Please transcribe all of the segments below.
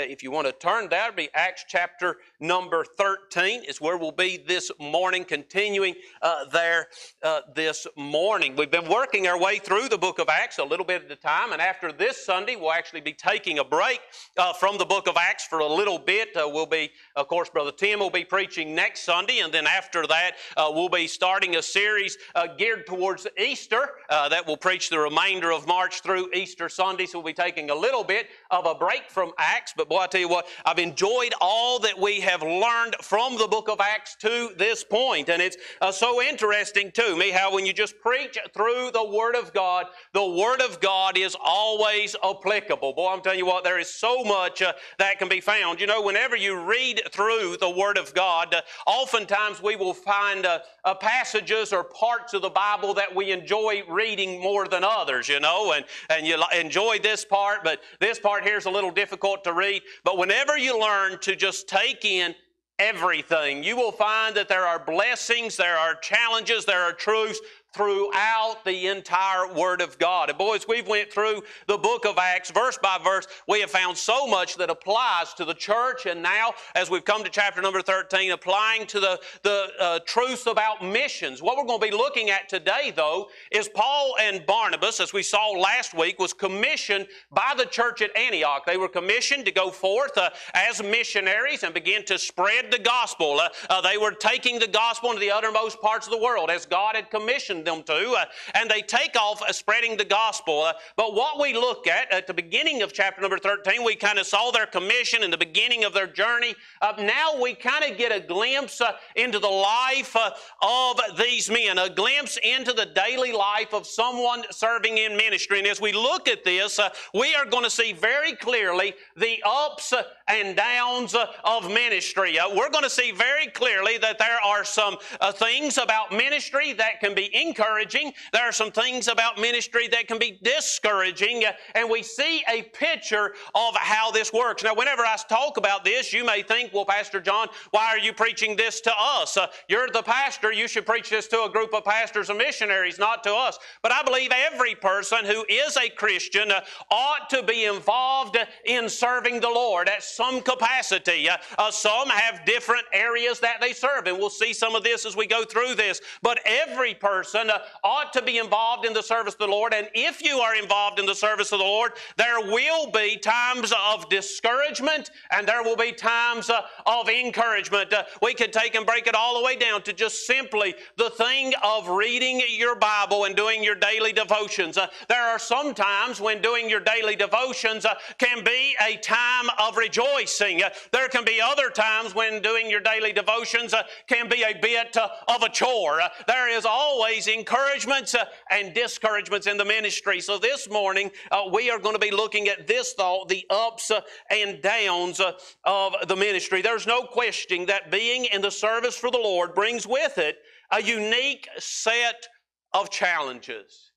uh, if you want to turn there, it'll be Acts chapter number 13 is where we'll be this morning, continuing uh, there uh, this morning. We've been working our way through the book of Acts a little bit at a time, and after this Sunday, we'll actually be taking a break uh, from the book of Acts for a little bit. Uh, we'll be, of course, Brother Tim will be preaching next Sunday, and then after that, uh, we'll be starting a series geared towards Easter that will preach the remainder of March through Easter Sunday. So we'll be taking a little bit of a break from Acts, but boy, I tell you what, I've enjoyed all that we have learned from the book of Acts to this point. And it's uh, so interesting to me how when you just preach through the Word of God, the Word of God is always applicable. Boy, I'm telling you what, there is so much uh, that can be found. You know, whenever you read through the Word of God, uh, oftentimes we will find uh, uh, passages or parts of the Bible that we enjoy reading more than others, you know, and, and you enjoy this part, but this part here is a little difficult to read. But whenever you learn to just take in everything, you will find that there are blessings, there are challenges, there are truths throughout the entire Word of God. And boys, we've went through the book of Acts verse by verse. We have found so much that applies to the church. And now, as we've come to chapter number 13, applying to the, the uh, truths about missions. What we're going to be looking at today, though, is Paul and Barnabas, as we saw last week, was commissioned by the church at Antioch. They were commissioned to go forth uh, as missionaries and begin to spread the gospel. Uh, uh they were taking the gospel into the uttermost parts of the world as God had commissioned them to, uh, and they take off uh, spreading the gospel. Uh, but what we look at at the beginning of chapter number 13, we kind of saw their commission and the beginning of their journey. Uh, now we kind of get a glimpse uh, into the life uh, of these men, a glimpse into the daily life of someone serving in ministry. And as we look at this, we are going to see very clearly the ups and downs of ministry. we're going to see very clearly that there are some things about ministry that can be encouraging. There are some things about ministry that can be discouraging, uh, and we see a picture of how this works. Now, whenever I talk about this, you may think, well, Pastor John, why are you preaching this to us? Uh, you're the pastor. You should preach this to a group of pastors and missionaries, not to us. But I believe every person who is a Christian uh, ought to be involved in serving the Lord at some capacity. Uh, uh, some have different areas that they serve, and we'll see some of this as we go through this. But every person person ought to be involved in the service of the Lord. And if you are involved in the service of the Lord, there will be times of discouragement and there will be times uh, of encouragement. Uh, we could take and break it all the way down to just simply the thing of reading your Bible and doing your daily devotions. Uh, there are some times when doing your daily devotions can be a time of rejoicing. There can be other times when doing your daily devotions can be a bit of a chore. there is always encouragements uh, and discouragements in the ministry. So this morning, uh, we are going to be looking at this thought the ups uh, and downs of the ministry. There's no question that being in the service for the Lord brings with it a unique set of challenges.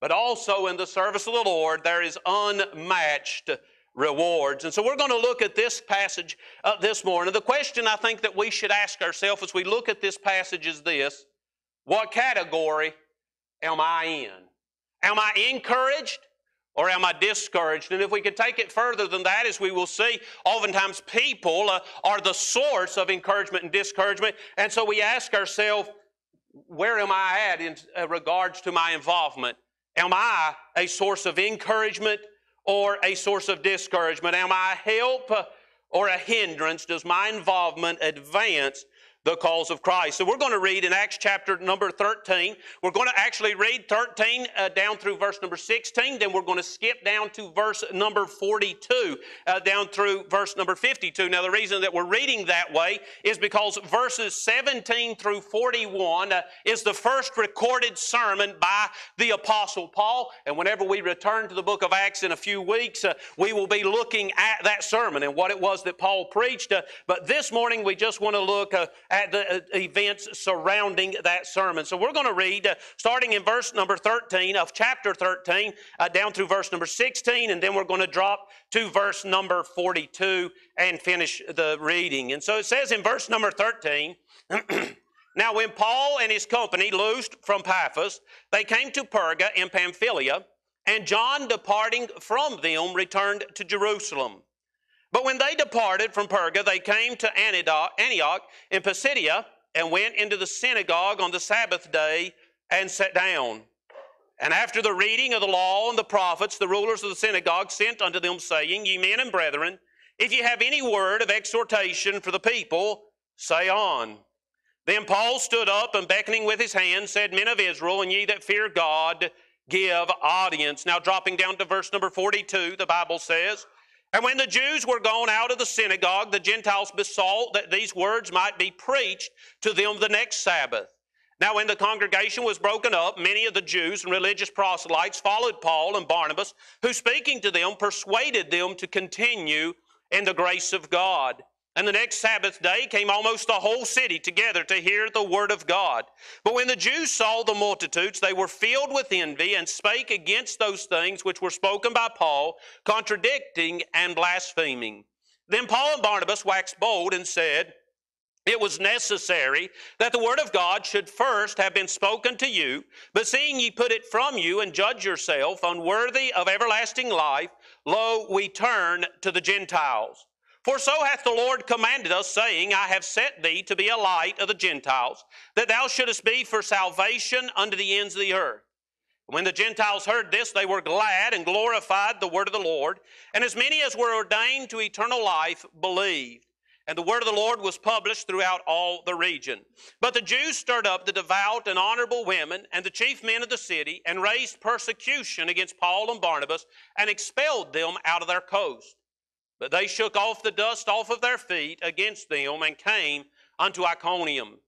But also in the service of the Lord, there is unmatched rewards. And so we're going to look at this passage uh, this morning. The question I think that we should ask ourselves as we look at this passage is this what category am I in? Am I encouraged or am I discouraged? And if we could take it further than that, as we will see, oftentimes people uh, are the source of encouragement and discouragement. And so we ask ourselves, where am I at in uh, regards to my involvement? Am I a source of encouragement or a source of discouragement? Am I a help or a hindrance? Does my involvement advance the cause of Christ. So we're going to read in Acts chapter number 13. We're going to actually read 13 uh, down through verse number 16. Then we're going to skip down to verse number 42, uh, down through verse number 52. Now, the reason that we're reading that way is because verses 17 through 41 uh, is the first recorded sermon by the Apostle Paul. And whenever we return to the book of Acts in a few weeks, uh, we will be looking at that sermon and what it was that Paul preached. Uh, but this morning, we just want to look uh, at the uh, events surrounding that sermon. So we're going to read uh, starting in verse number 13 of chapter 13 uh, down through verse number 16, and then we're going to drop to verse number 42 and finish the reading. And so it says in verse number 13, Now, when Paul and his company loosed from Paphos, they came to Perga in Pamphylia, and John, departing from them, returned to Jerusalem. But when they departed from Perga, they came to Antioch in Pisidia and went into the synagogue on the Sabbath day and sat down. And after the reading of the law and the prophets, the rulers of the synagogue sent unto them, saying, Ye men and brethren, if ye have any word of exhortation for the people, say on. Then Paul stood up and beckoning with his hand said, Men of Israel, and ye that fear God, give audience. Now, dropping down to verse number 42, the Bible says, And when the Jews were gone out of the synagogue, the Gentiles besought that these words might be preached to them the next Sabbath. Now, when the congregation was broken up, many of the Jews and religious proselytes followed Paul and Barnabas, who speaking to them persuaded them to continue in the grace of God. And the next Sabbath day came almost the whole city together to hear the word of God. But when the Jews saw the multitudes, they were filled with envy and spake against those things which were spoken by Paul, contradicting and blaspheming. Then Paul and Barnabas waxed bold and said, it was necessary that the word of God should first have been spoken to you, but seeing ye put it from you and judge yourself unworthy of everlasting life, lo, we turn to the Gentiles. For so hath the Lord commanded us, saying, I have set thee to be a light of the Gentiles, that thou shouldest be for salvation unto the ends of the earth. When the Gentiles heard this, they were glad and glorified the word of the Lord, and as many as were ordained to eternal life believed. And the word of the Lord was published throughout all the region. But the Jews stirred up the devout and honorable women and the chief men of the city, and raised persecution against Paul and Barnabas, and expelled them out of their coast. But they shook off the dust off of their feet against them and came unto Iconium.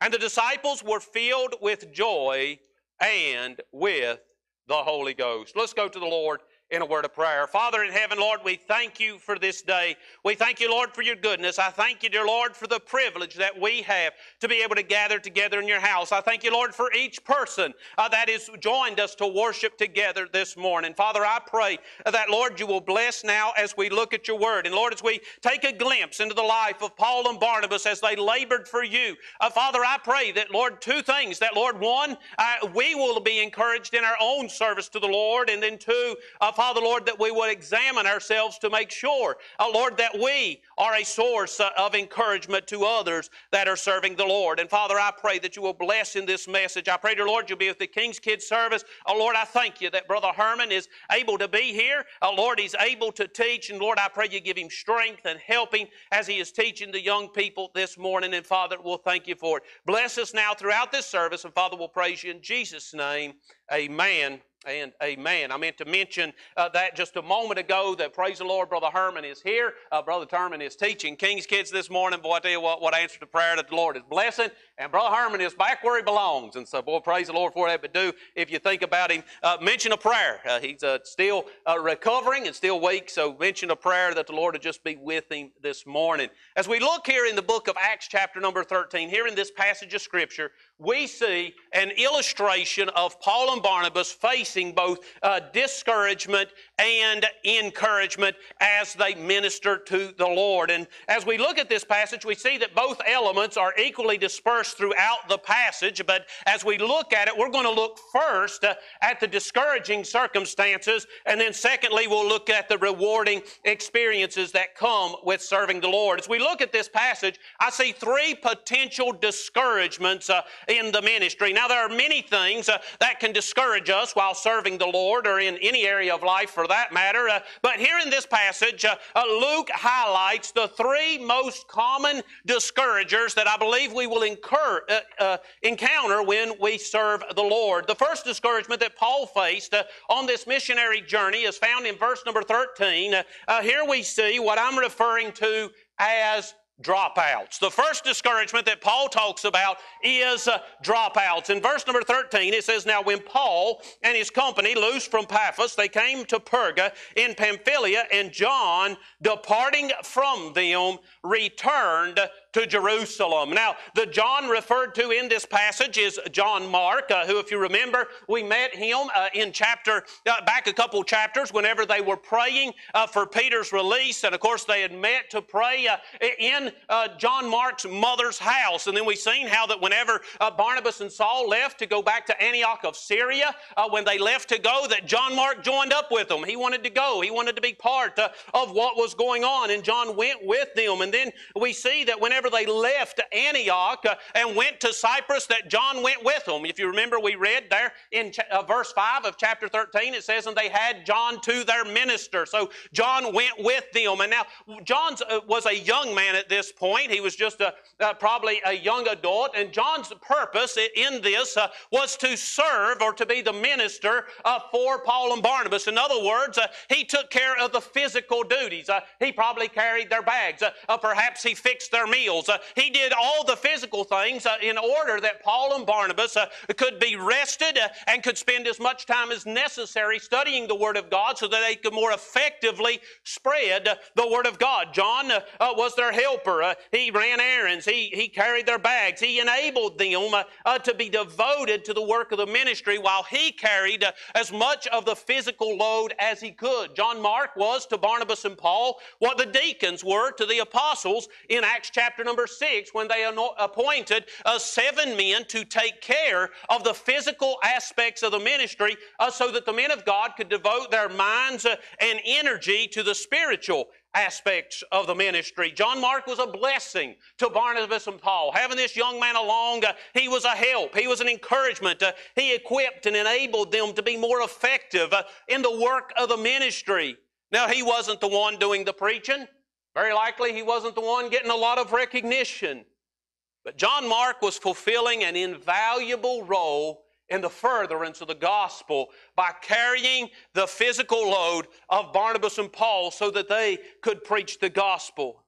And the disciples were filled with joy and with the Holy Ghost. Let's go to the Lord in a word of prayer. Father in heaven, Lord, we thank you for this day. We thank you, Lord, for your goodness. I thank you, dear Lord, for the privilege that we have to be able to gather together in your house. I thank you, Lord, for each person uh, that has joined us to worship together this morning. Father, I pray that, Lord, you will bless now as we look at your word. And Lord, as we take a glimpse into the life of Paul and Barnabas as they labored for you, uh, Father, I pray that, Lord, two things. That, Lord, one, uh, we will be encouraged in our own service to the Lord. And then two, uh, Father, Lord, that we would examine ourselves to make sure, uh, Lord, that we are a source of encouragement to others that are serving the Lord. And Father, I pray that you will bless in this message. I pray, dear Lord, you'll be with the King's Kids service. Oh, Lord, I thank you that Brother Herman is able to be here. Oh, Lord, he's able to teach. And Lord, I pray you give him strength and help him as he is teaching the young people this morning. And Father, we'll thank you for it. Bless us now throughout this service. And Father, we'll praise you in Jesus' name. Amen and amen. I meant to mention uh, that just a moment ago that praise the Lord, Brother Herman is here. Uh, Brother Herman is teaching King's Kids this morning. Boy, I tell you what, what answer to prayer that the Lord is blessing. And Brother Herman is back where he belongs. And so, boy, praise the Lord for that. But do, if you think about him, uh, mention a prayer. Uh, he's uh, still uh, recovering and still weak. So mention a prayer that the Lord would just be with him this morning. As we look here in the book of Acts, chapter number 13, here in this passage of Scripture, we see an illustration of Paul and Barnabas facing both uh, discouragement and encouragement as they minister to the Lord. And as we look at this passage, we see that both elements are equally dispersed throughout the passage. But as we look at it, we're going to look first uh, at the discouraging circumstances, and then secondly, we'll look at the rewarding experiences that come with serving the Lord. As we look at this passage, I see three potential discouragements uh, in the ministry. Now, there are many things uh, that can discourage us while serving the Lord or in any area of life for that matter. Uh, but here in this passage, uh, uh Luke highlights the three most common discouragers that I believe we will incur, uh, uh, encounter when we serve the Lord. The first discouragement that Paul faced on this missionary journey is found in verse number 13. here we see what I'm referring to as dropouts. The first discouragement that Paul talks about is uh, dropouts. In verse number 13, it says, Now when Paul and his company loosed from Paphos, they came to Perga in Pamphylia, and John, departing from them, returned to Jerusalem. Now, the John referred to in this passage is John Mark, uh, who, if you remember, we met him uh, in chapter, uh, back a couple chapters, whenever they were praying uh, for Peter's release. And of course, they had met to pray uh, in John Mark's mother's house. And then we seen how that whenever Barnabas and Saul left to go back to Antioch of Syria, when they left to go, that John Mark joined up with them. He wanted to go, he wanted to be part of what was going on. And John went with them. And then we see that whenever they left Antioch uh, and went to Cyprus, that John went with them. If you remember, we read there in uh, verse 5 of chapter 13, it says, And they had John to their minister. So John went with them. And now, John uh, was a young man at this point. He was just a, uh, probably a young adult. And John's purpose in this uh, was to serve or to be the minister uh, for Paul and Barnabas. In other words, he took care of the physical duties. he probably carried their bags. perhaps he fixed their meals. Uh, he did all the physical things uh, in order that Paul and Barnabas uh, could be rested uh, and could spend as much time as necessary studying the Word of God so that they could more effectively spread the Word of God. John uh, was their helper. he ran errands. He, he carried their bags. He enabled them to be devoted to the work of the ministry while he carried as much of the physical load as he could. John Mark was to Barnabas and Paul what the deacons were to the apostles in Acts chapter number 6 when they appointed uh, seven men to take care of the physical aspects of the ministry uh, so that the men of God could devote their minds uh, and energy to the spiritual aspects of the ministry. John Mark was a blessing to Barnabas and Paul. Having this young man along, uh, he was a help, he was an encouragement. Uh, he equipped and enabled them to be more effective uh, in the work of the ministry. Now, he wasn't the one doing the preaching. Very likely he wasn't the one getting a lot of recognition. But John Mark was fulfilling an invaluable role in the furtherance of the gospel by carrying the physical load of Barnabas and Paul so that they could preach the gospel.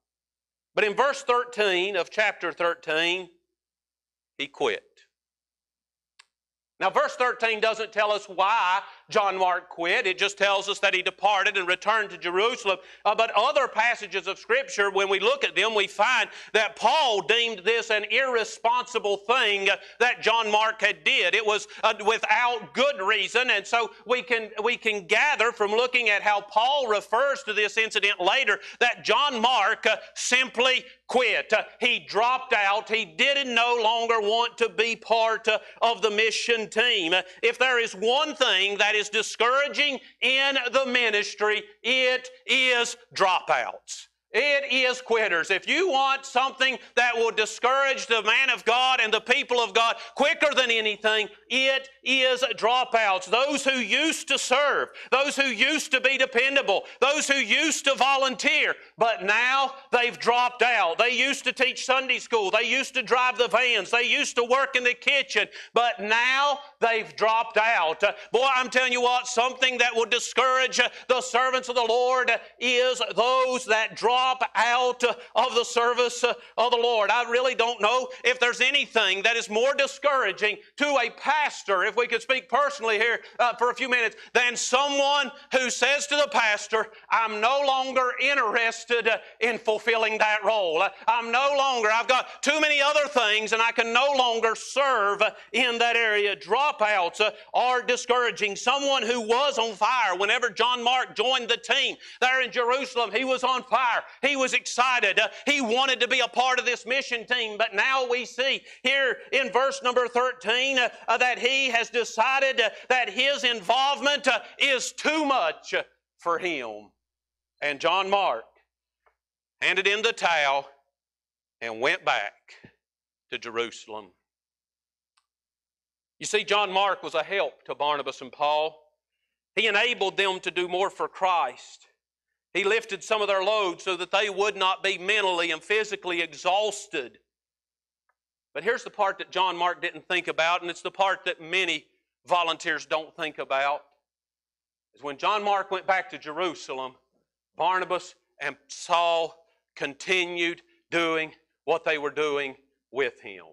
But in verse 13 of chapter 13, he quit. Now, verse 13 doesn't tell us why John Mark quit. It just tells us that he departed and returned to Jerusalem. Uh, but other passages of Scripture, when we look at them, we find that Paul deemed this an irresponsible thing that John Mark had did. It was uh, without good reason, and so we can we can gather from looking at how Paul refers to this incident later that John Mark uh, simply quit. Uh, he dropped out. He didn't no longer want to be part uh, of the mission team. Uh, if there is one thing that is discouraging in the ministry, it is dropouts. It is quitters. If you want something that will discourage the man of God and the people of God quicker than anything, it is dropouts. Those who used to serve, those who used to be dependable, those who used to volunteer, but now they've dropped out. They used to teach Sunday school, they used to drive the vans, they used to work in the kitchen, but now they've dropped out. Boy, I'm telling you what, something that will discourage the servants of the Lord is those that drop out of the service uh, of the Lord. I really don't know if there's anything that is more discouraging to a pastor, if we could speak personally here uh, for a few minutes, than someone who says to the pastor, I'm no longer interested uh, in fulfilling that role. I'm no longer, I've got too many other things and I can no longer serve in that area. Dropouts uh, are discouraging. Someone who was on fire whenever John Mark joined the team there in Jerusalem, he was on fire. He was excited. He wanted to be a part of this mission team. But now we see here in verse number 13 uh, uh, that he has decided uh, that his involvement is too much for him. And John Mark handed in the towel and went back to Jerusalem. You see, John Mark was a help to Barnabas and Paul. He enabled them to do more for Christ. He lifted some of their load so that they would not be mentally and physically exhausted. But here's the part that John Mark didn't think about, and it's the part that many volunteers don't think about. Is when John Mark went back to Jerusalem, Barnabas and Saul continued doing what they were doing with him.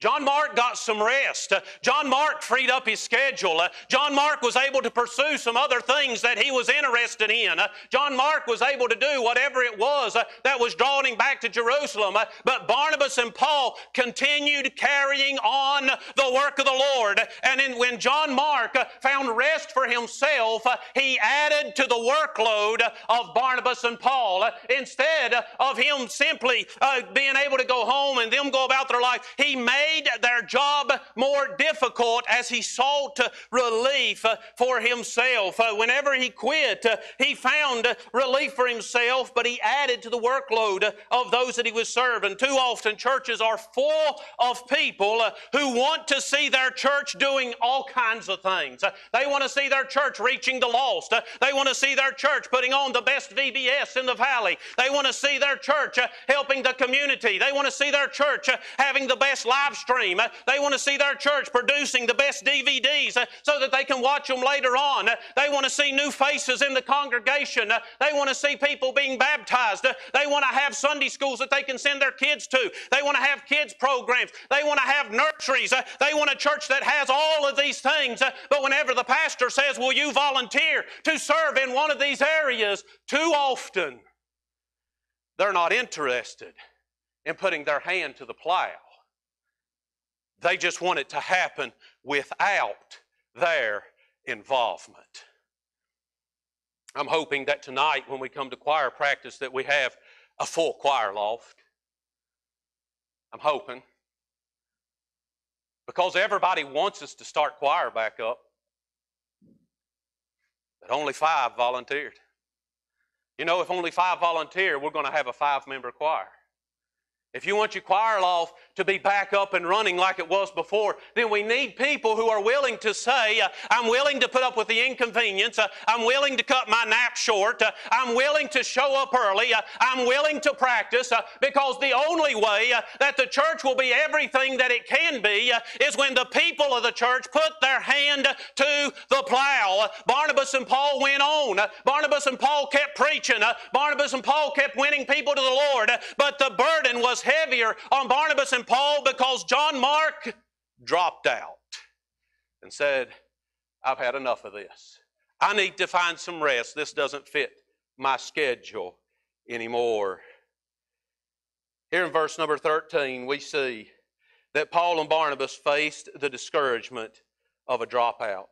John Mark got some rest. Uh, John Mark freed up his schedule. Uh, John Mark was able to pursue some other things that he was interested in. Uh, John Mark was able to do whatever it was uh, that was drawing him back to Jerusalem. Uh, but Barnabas and Paul continued carrying on the work of the Lord. And in, when John Mark uh, found rest for himself, he added to the workload of Barnabas and Paul. instead of him simply being able to go home and them go about their life, he made made their job more difficult as he sought relief for himself. Uh, whenever he quit, uh, he found relief for himself, but he added to the workload of those that he was serving. Too often, churches are full of people uh, who want to see their church doing all kinds of things. They want to see their church reaching the lost. They want to see their church putting on the best VBS in the valley. They want to see their church helping the community. They want to see their church having the best live stream. Uh, they want to see their church producing the best DVDs uh, so that they can watch them later on. Uh, they want to see new faces in the congregation. They want to see people being baptized. They want to have Sunday schools that they can send their kids to. They want to have kids programs. They want to have nurseries. They want a church that has all of these things. But whenever the pastor says, Will you volunteer to serve in one of these areas? Too often, they're not interested in putting their hand to the plow. They just want it to happen without their involvement. I'm hoping that tonight when we come to choir practice that we have a full choir loft. I'm hoping. Because everybody wants us to start choir back up. But only five volunteered. You know, if only five volunteer, we're going to have a five member choir. If you want your choir loft to be back up and running like it was before, then we need people who are willing to say, uh, I'm willing to put up with the inconvenience. Uh, I'm willing to cut my nap short. Uh, I'm willing to show up early. Uh, I'm willing to practice uh, because the only way uh, that the church will be everything that it can be is when the people of the church put their hand to the plow. Barnabas and Paul went on. Barnabas and Paul kept preaching. Barnabas and Paul kept winning people to the Lord. But the burden heavier on Barnabas and Paul because John Mark dropped out and said, I've had enough of this. I need to find some rest. This doesn't fit my schedule anymore. Here in verse number 13, we see that Paul and Barnabas faced the discouragement of a dropout.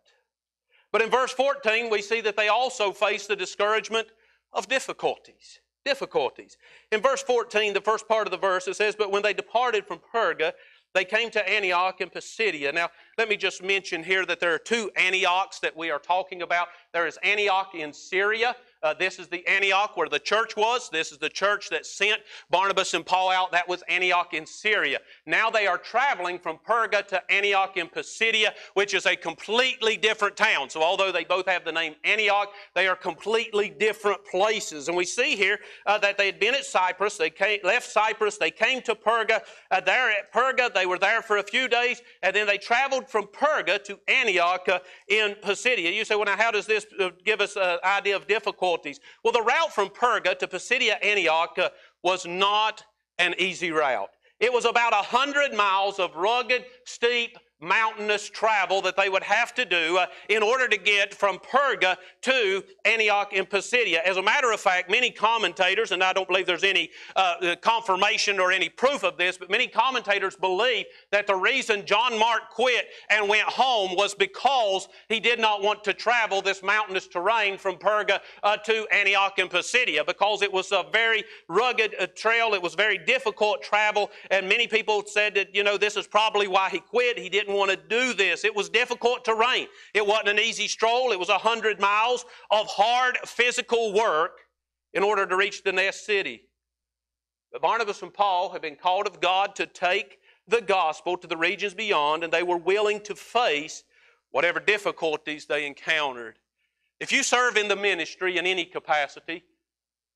But in verse 14, we see that they also faced the discouragement of difficulties difficulties. In verse 14, the first part of the verse, it says, But when they departed from Perga, they came to Antioch and Pisidia. Now, let me just mention here that there are two Antiochs that we are talking about. There is Antioch in Syria, uh, this is the Antioch where the church was. This is the church that sent Barnabas and Paul out. That was Antioch in Syria. Now they are traveling from Perga to Antioch in Pisidia, which is a completely different town. So although they both have the name Antioch, they are completely different places. And we see here uh, that they had been at Cyprus. They came, left Cyprus. They came to Perga. Uh, there at Perga, they were there for a few days, and then they traveled from Perga to Antioch uh, in Pisidia. You say, well, now how does this uh, give us an idea of difficulty? Difficulties. Well, the route from Perga to Pisidia Antioch uh, was not an easy route. It was about a hundred miles of rugged, steep, mountainous travel that they would have to do uh, in order to get from Perga to Antioch in Pisidia. As a matter of fact, many commentators, and I don't believe there's any uh, uh, confirmation or any proof of this, but many commentators believe that the reason John Mark quit and went home was because he did not want to travel this mountainous terrain from Perga uh, to Antioch in Pisidia because it was a very rugged uh, trail. It was very difficult travel, and many people said that, you know, this is probably why he quit. He didn't didn't want to do this. It was difficult terrain. It wasn't an easy stroll. It was a hundred miles of hard physical work in order to reach the next city. But Barnabas and Paul had been called of God to take the gospel to the regions beyond, and they were willing to face whatever difficulties they encountered. If you serve in the ministry in any capacity,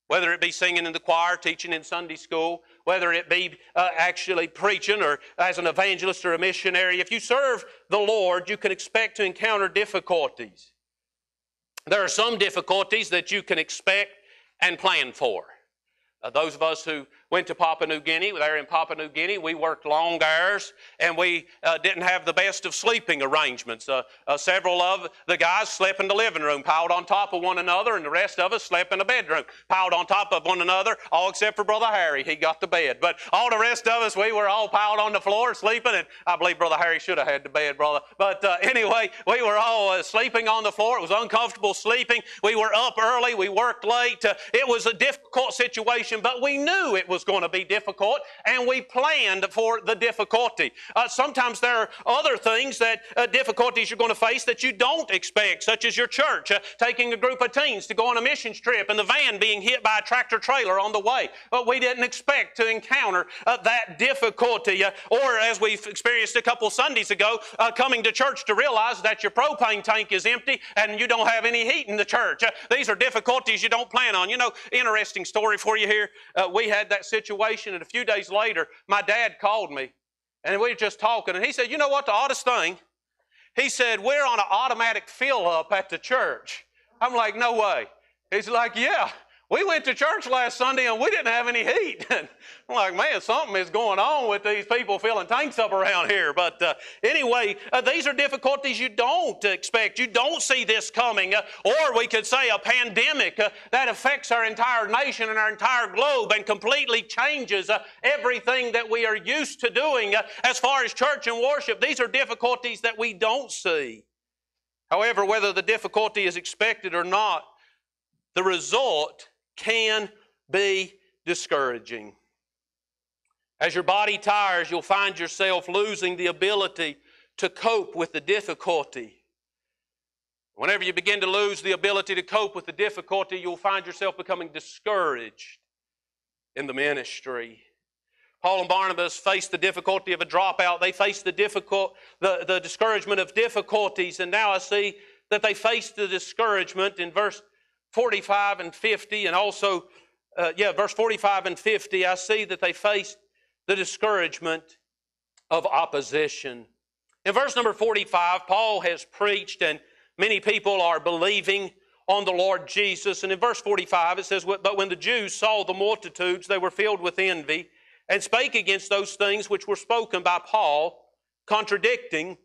whether it be singing in the choir, teaching in Sunday school, whether it be uh, actually preaching or as an evangelist or a missionary, if you serve the Lord, you can expect to encounter difficulties. There are some difficulties that you can expect and plan for. Uh, those of us who went to Papua New Guinea. There in Papua New Guinea, we worked long hours and we uh, didn't have the best of sleeping arrangements. Uh, uh, several of the guys slept in the living room, piled on top of one another, and the rest of us slept in the bedroom, piled on top of one another, all except for Brother Harry. He got the bed. But all the rest of us, we were all piled on the floor sleeping, and I believe Brother Harry should have had the bed, brother. But uh, anyway, we were all uh, sleeping on the floor. It was uncomfortable sleeping. We were up early. We worked late. Uh, it was a difficult situation, but we knew it was going to be difficult, and we planned for the difficulty. Uh, sometimes there are other things that uh, difficulties you're going to face that you don't expect, such as your church uh, taking a group of teens to go on a missions trip and the van being hit by a tractor trailer on the way. But we didn't expect to encounter uh, that difficulty. Uh, or as we've experienced a couple Sundays ago, uh, coming to church to realize that your propane tank is empty and you don't have any heat in the church. these are difficulties you don't plan on. You know, interesting story for you here. we had that situation, and a few days later, my dad called me and we were just talking, and he said, You know what, the oddest thing? He said, We're on an automatic fill up at the church. I'm like, No way. He's like, Yeah. We went to church last Sunday and we didn't have any heat. I'm like, man, something is going on with these people filling tanks up around here. But uh, anyway, uh, these are difficulties you don't expect. You don't see this coming. Uh, or we could say a pandemic uh, that affects our entire nation and our entire globe and completely changes uh, everything that we are used to doing uh, as far as church and worship. These are difficulties that we don't see. However, whether the difficulty is expected or not, the result can be discouraging. As your body tires, you'll find yourself losing the ability to cope with the difficulty. Whenever you begin to lose the ability to cope with the difficulty, you'll find yourself becoming discouraged in the ministry. Paul and Barnabas faced the difficulty of a dropout. They faced the difficult, the, the discouragement of difficulties, and now I see that they faced the discouragement in verse 45 and 50, and also, uh, yeah, verse 45 and 50, I see that they faced the discouragement of opposition. In verse number 45, Paul has preached, and many people are believing on the Lord Jesus. And in verse 45, it says, But when the Jews saw the multitudes, they were filled with envy, and spake against those things which were spoken by Paul, contradicting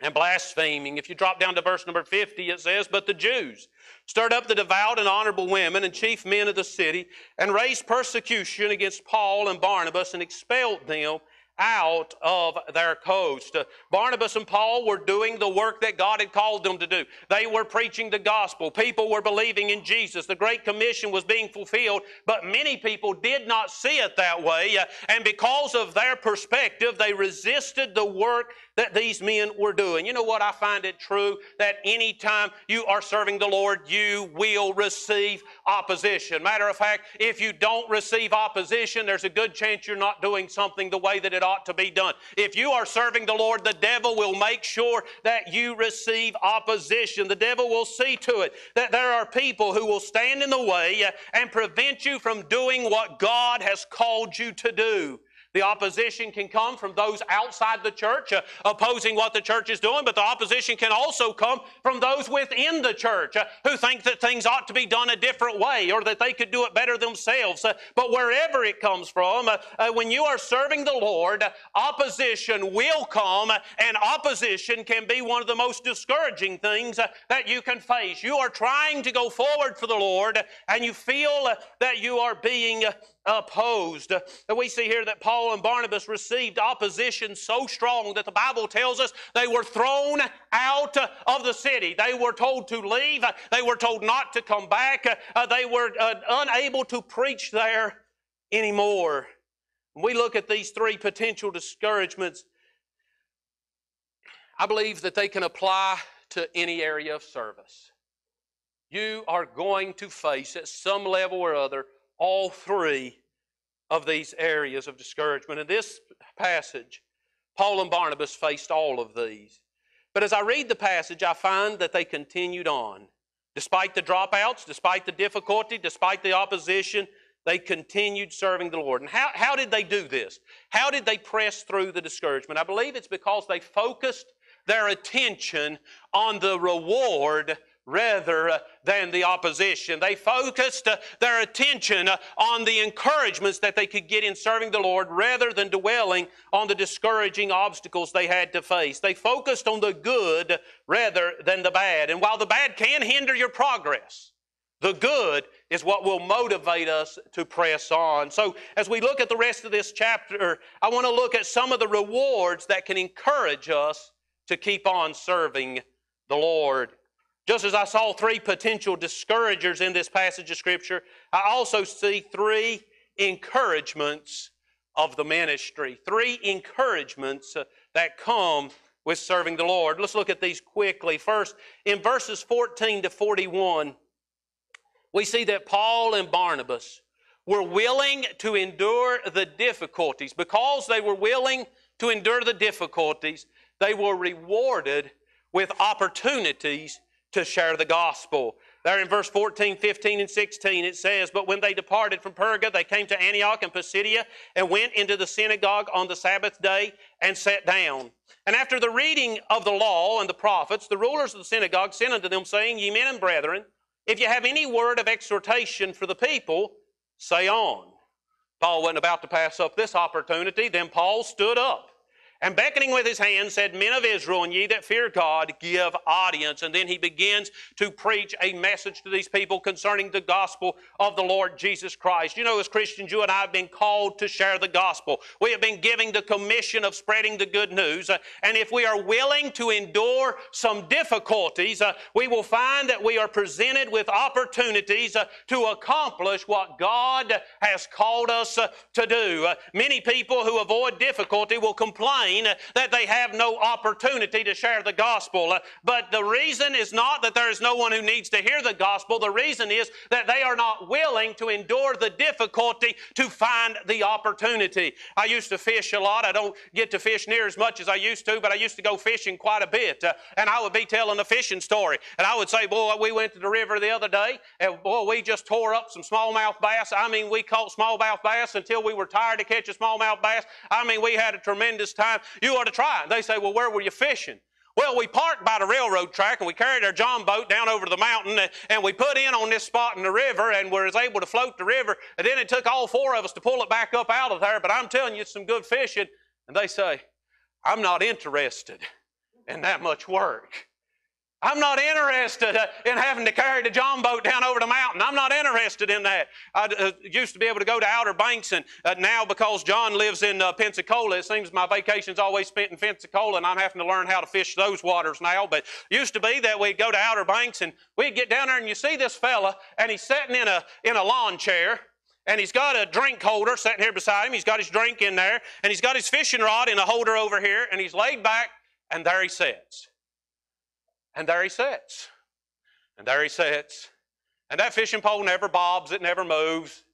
and blaspheming. If you drop down to verse number 50, it says, But the Jews stirred up the devout and honorable women and chief men of the city, and raised persecution against Paul and Barnabas, and expelled them out of their coast. Uh, Barnabas and Paul were doing the work that God had called them to do. They were preaching the gospel. People were believing in Jesus. The Great Commission was being fulfilled, but many people did not see it that way. Uh, and because of their perspective, they resisted the work that these men were doing. You know what? I find it true that anytime you are serving the Lord, you will receive opposition. Matter of fact, if you don't receive opposition, there's a good chance you're not doing something the way that it ought to be done. If you are serving the Lord, the devil will make sure that you receive opposition. The devil will see to it that there are people who will stand in the way and prevent you from doing what God has called you to do. The opposition can come from those outside the church uh, opposing what the church is doing, but the opposition can also come from those within the church uh, who think that things ought to be done a different way or that they could do it better themselves. Uh, but wherever it comes from, uh, uh, when you are serving the Lord, opposition will come, and opposition can be one of the most discouraging things uh, that you can face. You are trying to go forward for the Lord, and you feel that you are being opposed. We see here that Paul and Barnabas received opposition so strong that the Bible tells us they were thrown out of the city. They were told to leave, they were told not to come back, uh, they were uh, unable to preach there anymore. we look at these three potential discouragements. I believe that they can apply to any area of service. You are going to face at some level or other all three of these areas of discouragement. In this passage, Paul and Barnabas faced all of these. But as I read the passage, I find that they continued on. Despite the dropouts, despite the difficulty, despite the opposition, they continued serving the Lord. And how, how did they do this? How did they press through the discouragement? I believe it's because they focused their attention on the reward rather uh, than the opposition. They focused uh, their attention uh, on the encouragements that they could get in serving the Lord rather than dwelling on the discouraging obstacles they had to face. They focused on the good rather than the bad. And while the bad can hinder your progress, the good is what will motivate us to press on. So, as we look at the rest of this chapter, I want to look at some of the rewards that can encourage us to keep on serving the Lord. Just as I saw three potential discouragers in this passage of Scripture, I also see three encouragements of the ministry. Three encouragements uh, that come with serving the Lord. Let's look at these quickly. First, in verses 14 to 41, we see that Paul and Barnabas were willing to endure the difficulties. Because they were willing to endure the difficulties, they were rewarded with opportunities to share the gospel. There in verse 14, 15, and 16, it says, But when they departed from Perga, they came to Antioch and Pisidia and went into the synagogue on the Sabbath day and sat down. And after the reading of the law and the prophets, the rulers of the synagogue sent unto them, saying, Ye men and brethren, if you have any word of exhortation for the people, say on. Paul wasn't about to pass up this opportunity. Then Paul stood up and beckoning with his hand said, Men of Israel, and ye that fear God, give audience. And then he begins to preach a message to these people concerning the gospel of the Lord Jesus Christ. You know, as Christians, you and I have been called to share the gospel. We have been giving the commission of spreading the good news. Uh, and if we are willing to endure some difficulties, uh, we will find that we are presented with opportunities uh, to accomplish what God has called us to do. Many people who avoid difficulty will complain complain that they have no opportunity to share the gospel. But the reason is not that there is no one who needs to hear the gospel. The reason is that they are not willing to endure the difficulty to find the opportunity. I used to fish a lot. I don't get to fish near as much as I used to, but I used to go fishing quite a bit. Uh, and I would be telling a fishing story. And I would say, Boy, we went to the river the other day, and boy, we just tore up some smallmouth bass. I mean, we caught smallmouth bass until we were tired to catch a smallmouth bass. I mean, we had a tremendous time. You ought to try it. They say, Well, where were you fishing? Well, we parked by the railroad track and we carried our John boat down over the mountain and we put in on this spot in the river and was able to float the river. And then it took all four of us to pull it back up out of there. But I'm telling you, it's some good fishing. And they say, I'm not interested in that much work. I'm not interested uh, in having to carry the John boat down over the mountain. I'm not interested in that. I uh, used to be able to go to Outer Banks, and uh, now because John lives in Pensacola, it seems my vacation's always spent in Pensacola, and I'm having to learn how to fish those waters now. But used to be that we'd go to Outer Banks, and we'd get down there, and you see this fella, and he's sitting in a in a lawn chair, and he's got a drink holder sitting here beside him. He's got his drink in there, and he's got his fishing rod in a holder over here, and he's laid back, and there he sits. And there he sits. And there he sits. And that fishing pole never bobs, it never moves.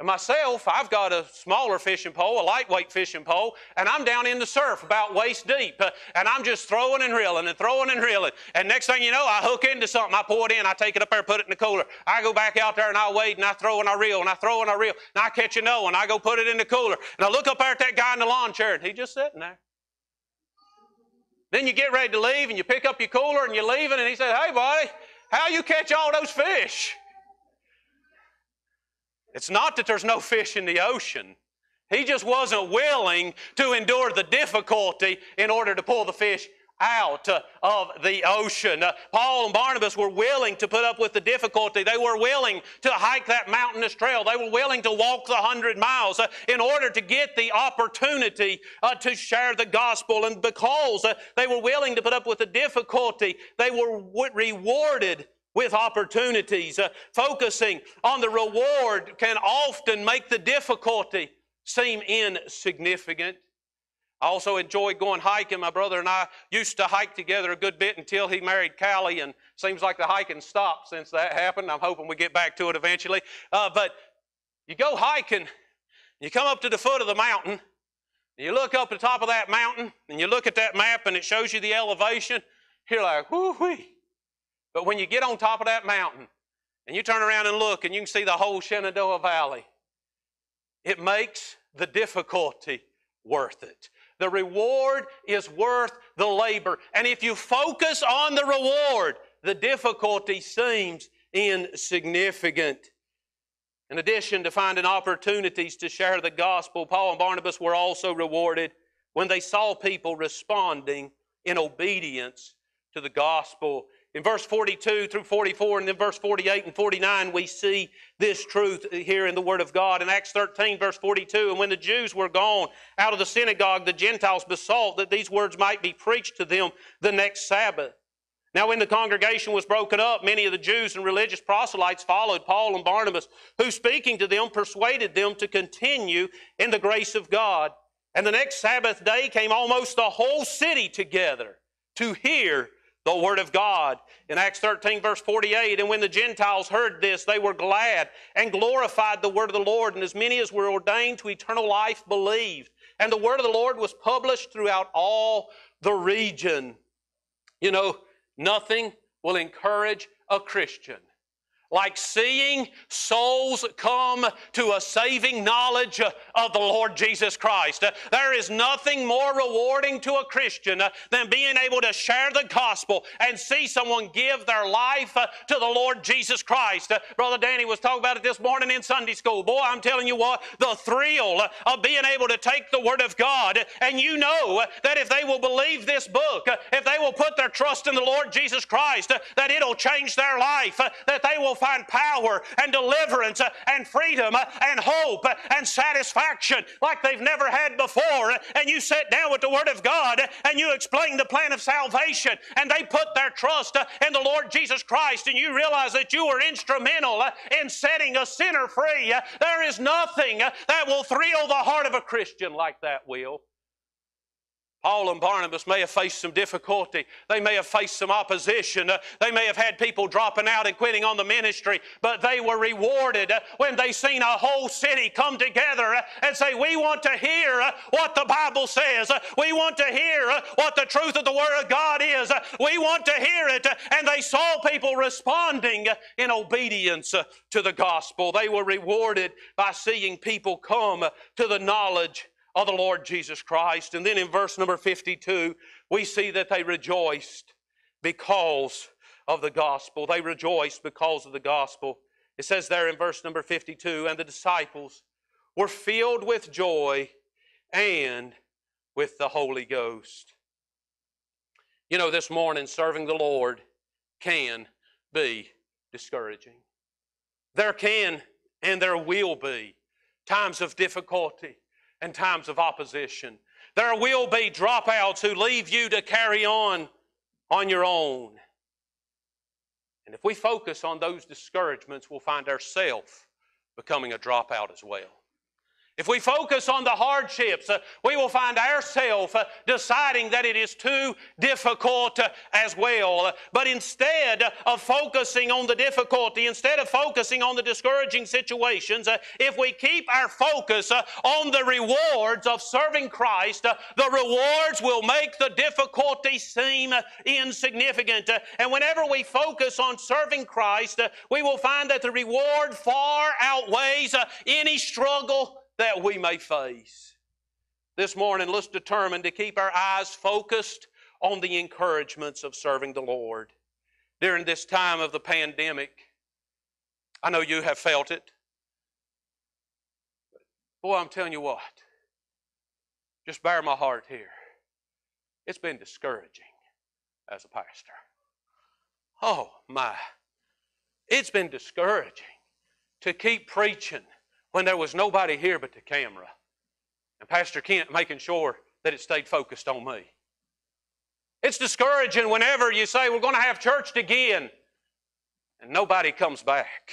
And myself, I've got a smaller fishing pole, a lightweight fishing pole, and I'm down in the surf about waist deep. Uh, and I'm just throwing and reeling and throwing and reeling. And next thing you know, I hook into something. I pull it in, I take it up there, put it in the cooler. I go back out there and I wade and I throw and I reel and I throw and I reel. And I catch another one. I go put it in the cooler. And I look up there at that guy in the lawn chair and he's just sitting there. Then you get ready to leave and you pick up your cooler and you're leaving and he said, Hey, buddy, how you catch all those fish? It's not that there's no fish in the ocean. He just wasn't willing to endure the difficulty in order to pull the fish out uh, of the ocean. Uh, Paul and Barnabas were willing to put up with the difficulty. They were willing to hike that mountainous trail. They were willing to walk the hundred miles uh, in order to get the opportunity to share the gospel. And because they were willing to put up with the difficulty, they were rewarded with opportunities. Focusing on the reward can often make the difficulty seem insignificant. I also enjoy going hiking. My brother and I used to hike together a good bit until he married Callie, and seems like the hiking stopped since that happened. I'm hoping we get back to it eventually. Uh, but you go hiking, you come up to the foot of the mountain, you look up the top of that mountain, and you look at that map, and it shows you the elevation. You're like, whoo wee. But when you get on top of that mountain, and you turn around and look, and you can see the whole Shenandoah Valley, it makes the difficulty worth it. The reward is worth the labor. And if you focus on the reward, the difficulty seems insignificant. In addition to finding opportunities to share the gospel, Paul and Barnabas were also rewarded when they saw people responding in obedience to the gospel. In verse 42 through 44, and then verse 48 and 49, we see this truth here in the Word of God. In Acts 13, verse 42, and when the Jews were gone out of the synagogue, the Gentiles besought that these words might be preached to them the next Sabbath. Now, when the congregation was broken up, many of the Jews and religious proselytes followed Paul and Barnabas, who, speaking to them, persuaded them to continue in the grace of God. And the next Sabbath day came almost the whole city together to hear the Word of God. In Acts 13, verse 48, and when the Gentiles heard this, they were glad and glorified the Word of the Lord, and as many as were ordained to eternal life believed. And the Word of the Lord was published throughout all the region. You know, nothing will encourage a Christian like seeing souls come to a saving knowledge of the Lord Jesus Christ. There is nothing more rewarding to a Christian than being able to share the gospel and see someone give their life to the Lord Jesus Christ. Brother Danny was talking about it this morning in Sunday school. Boy, I'm telling you what, the thrill of being able to take the Word of God and you know that if they will believe this book, if they will put their trust in the Lord Jesus Christ, that it'll change their life, that they will find power and deliverance uh, and freedom uh, and hope uh, and satisfaction like they've never had before. And you sit down with the Word of God and you explain the plan of salvation, and they put their trust in the Lord Jesus Christ, and you realize that you were instrumental in setting a sinner free. There is nothing that will thrill the heart of a Christian like that, will. Paul and Barnabas may have faced some difficulty. They may have faced some opposition. Uh, they may have had people dropping out and quitting on the ministry, but they were rewarded uh, when they seen a whole city come together uh, and say, We want to hear uh, what the Bible says. Uh, we want to hear uh, what the truth of the Word of God is. we want to hear it. and they saw people responding in obedience to the gospel. They were rewarded by seeing people come to the knowledge of the Lord Jesus Christ. And then in verse number 52, we see that they rejoiced because of the gospel. They rejoiced because of the gospel. It says there in verse number 52 and the disciples were filled with joy and with the Holy Ghost. You know, this morning, serving the Lord can be discouraging. There can and there will be times of difficulty and times of opposition. There will be dropouts who leave you to carry on on your own. And if we focus on those discouragements, we'll find ourselves becoming a dropout as well. If we focus on the hardships, uh, we will find ourselves uh, deciding that it is too difficult uh, as well. But instead of focusing on the difficulty, instead of focusing on the discouraging situations, uh, if we keep our focus uh, on the rewards of serving Christ, uh, the rewards will make the difficulty seem insignificant. and whenever we focus on serving Christ, we will find that the reward far outweighs any struggle that we may face. This morning, let's determine to keep our eyes focused on the encouragements of serving the Lord. During this time of the pandemic, I know you have felt it. Boy, I'm telling you what, just bare my heart here. It's been discouraging as a pastor. Oh, my. It's been discouraging to keep preaching when there was nobody here but the camera. And Pastor Kent making sure that it stayed focused on me. It's discouraging whenever you say, We're going to have church again, and nobody comes back.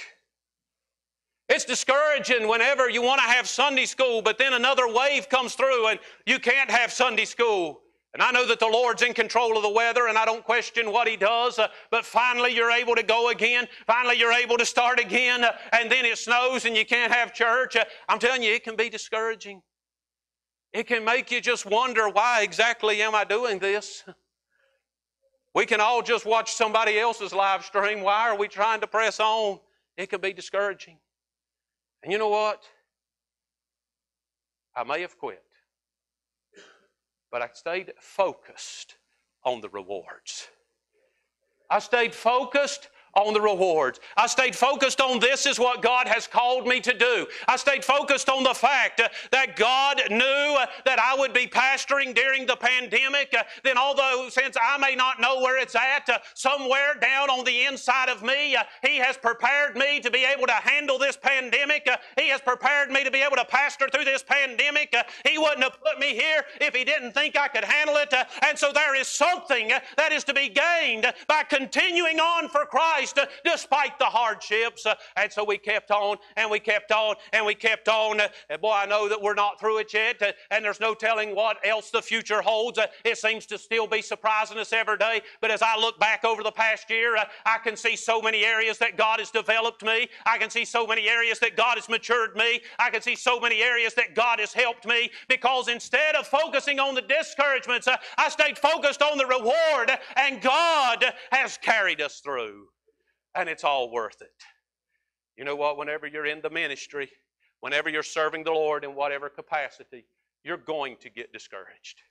It's discouraging whenever you want to have Sunday school, but then another wave comes through and you can't have Sunday school. And I know that the Lord's in control of the weather, and I don't question what He does, uh, but finally you're able to go again. Finally you're able to start again, uh, and then it snows and you can't have church. Uh, I'm telling you, it can be discouraging. It can make you just wonder why exactly am I doing this? We can all just watch somebody else's live stream. Why are we trying to press on? It can be discouraging. And you know what? I may have quit but I stayed focused on the rewards. I stayed focused on the rewards. I stayed focused on this is what God has called me to do. I stayed focused on the fact uh, that God knew uh, that I would be pastoring during the pandemic. Uh, then, although since I may not know where it's at, uh, somewhere down on the inside of me, uh, He has prepared me to be able to handle this pandemic. Uh, he has prepared me to be able to pastor through this pandemic. he wouldn't have put me here if He didn't think I could handle it. and so, there is something that is to be gained by continuing on for Christ. Christ uh, despite the hardships. Uh, and so we kept on and we kept on and we kept on. Uh, and boy, I know that we're not through it yet, and there's no telling what else the future holds. It seems to still be surprising us every day. But as I look back over the past year, I can see so many areas that God has developed me. I can see so many areas that God has matured me. I can see so many areas that God has helped me because instead of focusing on the discouragements, I stayed focused on the reward, and God has carried us through and it's all worth it. You know what? Whenever you're in the ministry, whenever you're serving the Lord in whatever capacity, you're going to get discouraged.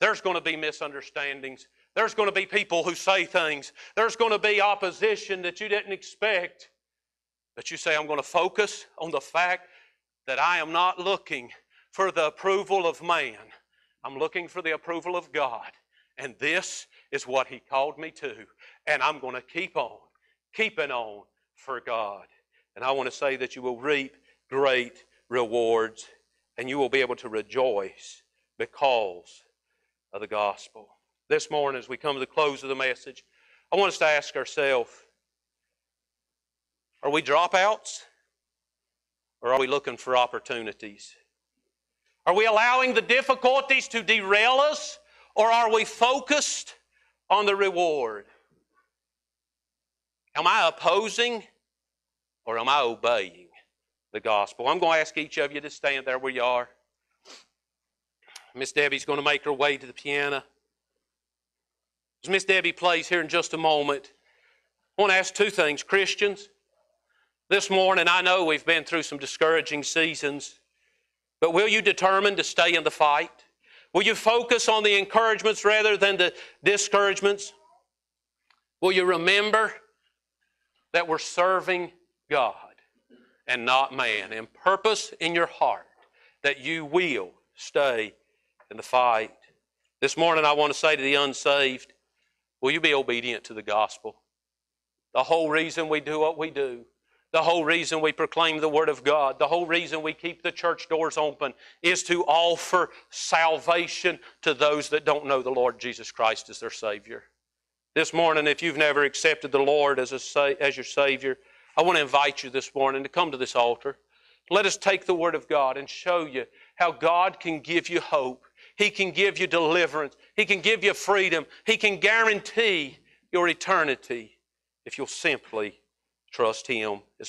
There's going to be misunderstandings. There's going to be people who say things. There's going to be opposition that you didn't expect. But you say, I'm going to focus on the fact that I am not looking for the approval of man. I'm looking for the approval of God. And this is what He called me to. And I'm going to keep on, keeping on for God. And I want to say that you will reap great rewards and you will be able to rejoice because of the gospel. This morning, as we come to the close of the message, I want us to ask ourselves are we dropouts or are we looking for opportunities? Are we allowing the difficulties to derail us or are we focused on the reward? Am I opposing or am I obeying the gospel? I'm going to ask each of you to stand there where you are. Miss Debbie's going to make her way to the piano. As Miss Debbie plays here in just a moment, I want to ask two things. Christians, this morning I know we've been through some discouraging seasons, but will you determine to stay in the fight? Will you focus on the encouragements rather than the discouragements? Will you remember that we're serving God and not man and purpose in your heart that you will stay in the fight? This morning, I want to say to the unsaved, will you be obedient to the gospel? The whole reason we do what we do the whole reason we proclaim the Word of God, the whole reason we keep the church doors open is to offer salvation to those that don't know the Lord Jesus Christ as their Savior. This morning, if you've never accepted the Lord as, a, as your Savior, I want to invite you this morning to come to this altar. Let us take the Word of God and show you how God can give you hope. He can give you deliverance. He can give you freedom. He can guarantee your eternity if you'll simply trust Him